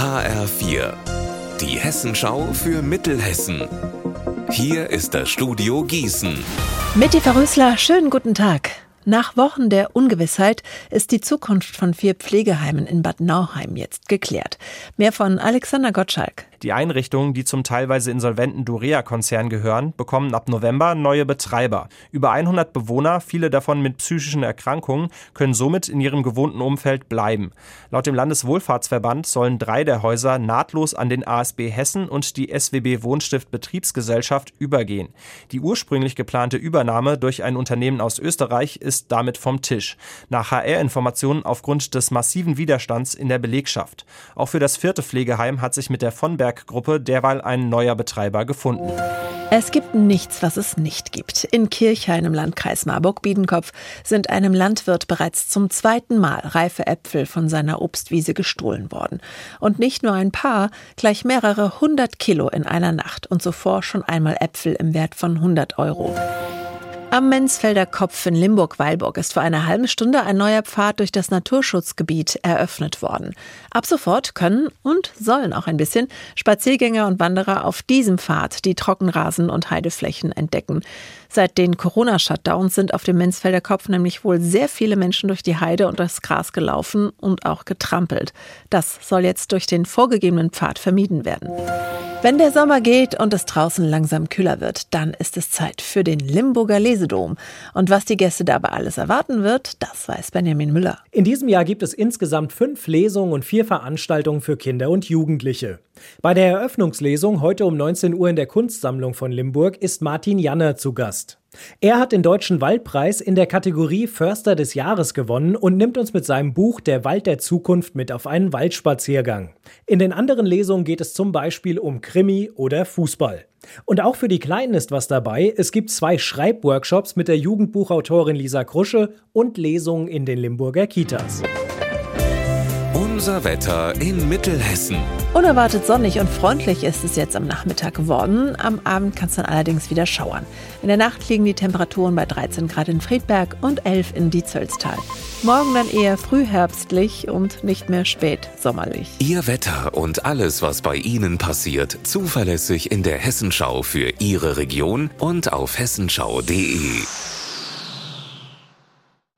HR4, die Hessenschau für Mittelhessen. Hier ist das Studio Gießen. Mitty Verrösler, schönen guten Tag. Nach Wochen der Ungewissheit ist die Zukunft von vier Pflegeheimen in Bad Nauheim jetzt geklärt. Mehr von Alexander Gottschalk. Die Einrichtungen, die zum teilweise insolventen Dorea-Konzern gehören, bekommen ab November neue Betreiber. Über 100 Bewohner, viele davon mit psychischen Erkrankungen, können somit in ihrem gewohnten Umfeld bleiben. Laut dem Landeswohlfahrtsverband sollen drei der Häuser nahtlos an den ASB Hessen und die SWB Wohnstift Betriebsgesellschaft übergehen. Die ursprünglich geplante Übernahme durch ein Unternehmen aus Österreich ist damit vom Tisch. Nach HR-Informationen aufgrund des massiven Widerstands in der Belegschaft. Auch für das vierte Pflegeheim hat sich mit der von Berg-Gruppe derweil ein neuer Betreiber gefunden. Es gibt nichts, was es nicht gibt. In Kirchhain im Landkreis Marburg-Biedenkopf sind einem Landwirt bereits zum zweiten Mal reife Äpfel von seiner Obstwiese gestohlen worden. Und nicht nur ein paar, gleich mehrere hundert Kilo in einer Nacht und zuvor schon einmal Äpfel im Wert von 100 Euro. Am Menzfelder Kopf in Limburg-Weilburg ist vor einer halben Stunde ein neuer Pfad durch das Naturschutzgebiet eröffnet worden. Ab sofort können und sollen auch ein bisschen Spaziergänger und Wanderer auf diesem Pfad die Trockenrasen und Heideflächen entdecken. Seit den Corona-Shutdowns sind auf dem Menzfelder Kopf nämlich wohl sehr viele Menschen durch die Heide und das Gras gelaufen und auch getrampelt. Das soll jetzt durch den vorgegebenen Pfad vermieden werden. Wenn der Sommer geht und es draußen langsam kühler wird, dann ist es Zeit für den Limburger Lesedom. Und was die Gäste dabei alles erwarten wird, das weiß Benjamin Müller. In diesem Jahr gibt es insgesamt fünf Lesungen und vier Veranstaltungen für Kinder und Jugendliche. Bei der Eröffnungslesung heute um 19 Uhr in der Kunstsammlung von Limburg ist Martin Janner zu Gast. Er hat den Deutschen Waldpreis in der Kategorie Förster des Jahres gewonnen und nimmt uns mit seinem Buch Der Wald der Zukunft mit auf einen Waldspaziergang. In den anderen Lesungen geht es zum Beispiel um Krimi oder Fußball. Und auch für die Kleinen ist was dabei. Es gibt zwei Schreibworkshops mit der Jugendbuchautorin Lisa Krusche und Lesungen in den Limburger Kitas. Unser Wetter in Mittelhessen. Unerwartet sonnig und freundlich ist es jetzt am Nachmittag geworden. Am Abend kann es dann allerdings wieder schauern. In der Nacht liegen die Temperaturen bei 13 Grad in Friedberg und 11 in Dietzelstal. Morgen dann eher frühherbstlich und nicht mehr spät sommerlich. Ihr Wetter und alles, was bei Ihnen passiert, zuverlässig in der Hessenschau für Ihre Region und auf hessenschau.de.